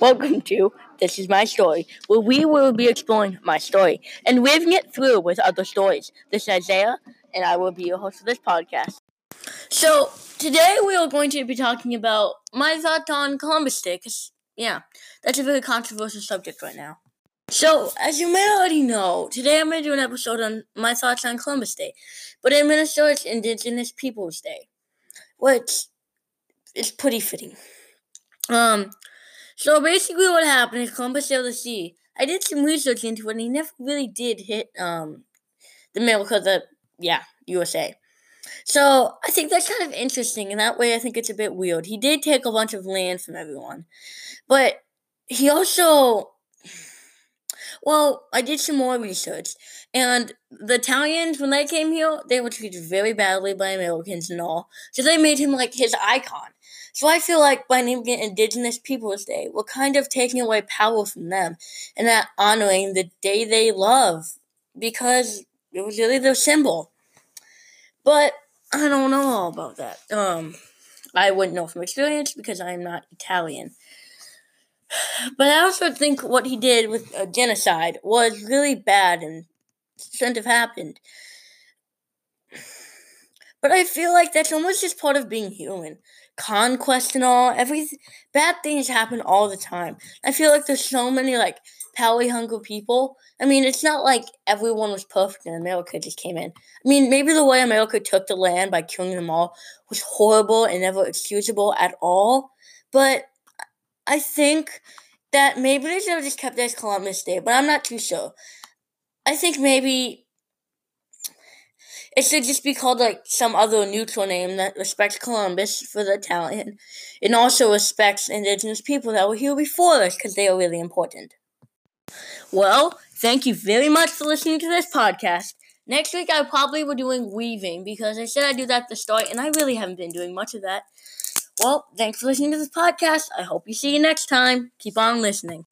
Welcome to This Is My Story, where we will be exploring my story and weaving it through with other stories. This is Isaiah, and I will be your host of this podcast. So, today we are going to be talking about my thoughts on Columbus Day, because, yeah, that's a very controversial subject right now. So, as you may already know, today I'm going to do an episode on my thoughts on Columbus Day, but in Minnesota it's Indigenous Peoples Day, which is pretty fitting. Um, so basically what happened is Columbus sailed the sea. I did some research into it and he never really did hit, um, the America, the, yeah, USA. So I think that's kind of interesting, and that way I think it's a bit weird. He did take a bunch of land from everyone, but he also well, I did some more research, and the Italians, when they came here, they were treated very badly by Americans and all, so they made him like his icon. So I feel like by naming it Indigenous Peoples Day, we're kind of taking away power from them and not honoring the day they love because it was really their symbol. But I don't know all about that. Um, I wouldn't know from experience because I am not Italian. But I also think what he did with uh, genocide was really bad and shouldn't have happened. But I feel like that's almost just part of being human. Conquest and all, every bad things happen all the time. I feel like there's so many like power hungry people. I mean, it's not like everyone was perfect and America just came in. I mean, maybe the way America took the land by killing them all was horrible and never excusable at all. But I think that maybe they should have just kept it as Columbus Day, but I'm not too sure. I think maybe it should just be called like some other neutral name that respects Columbus for the Italian and also respects indigenous people that were here before us because they are really important. Well, thank you very much for listening to this podcast. Next week, I probably will be doing weaving because I said I'd do that at the start, and I really haven't been doing much of that. Well, thanks for listening to this podcast. I hope you see you next time. Keep on listening.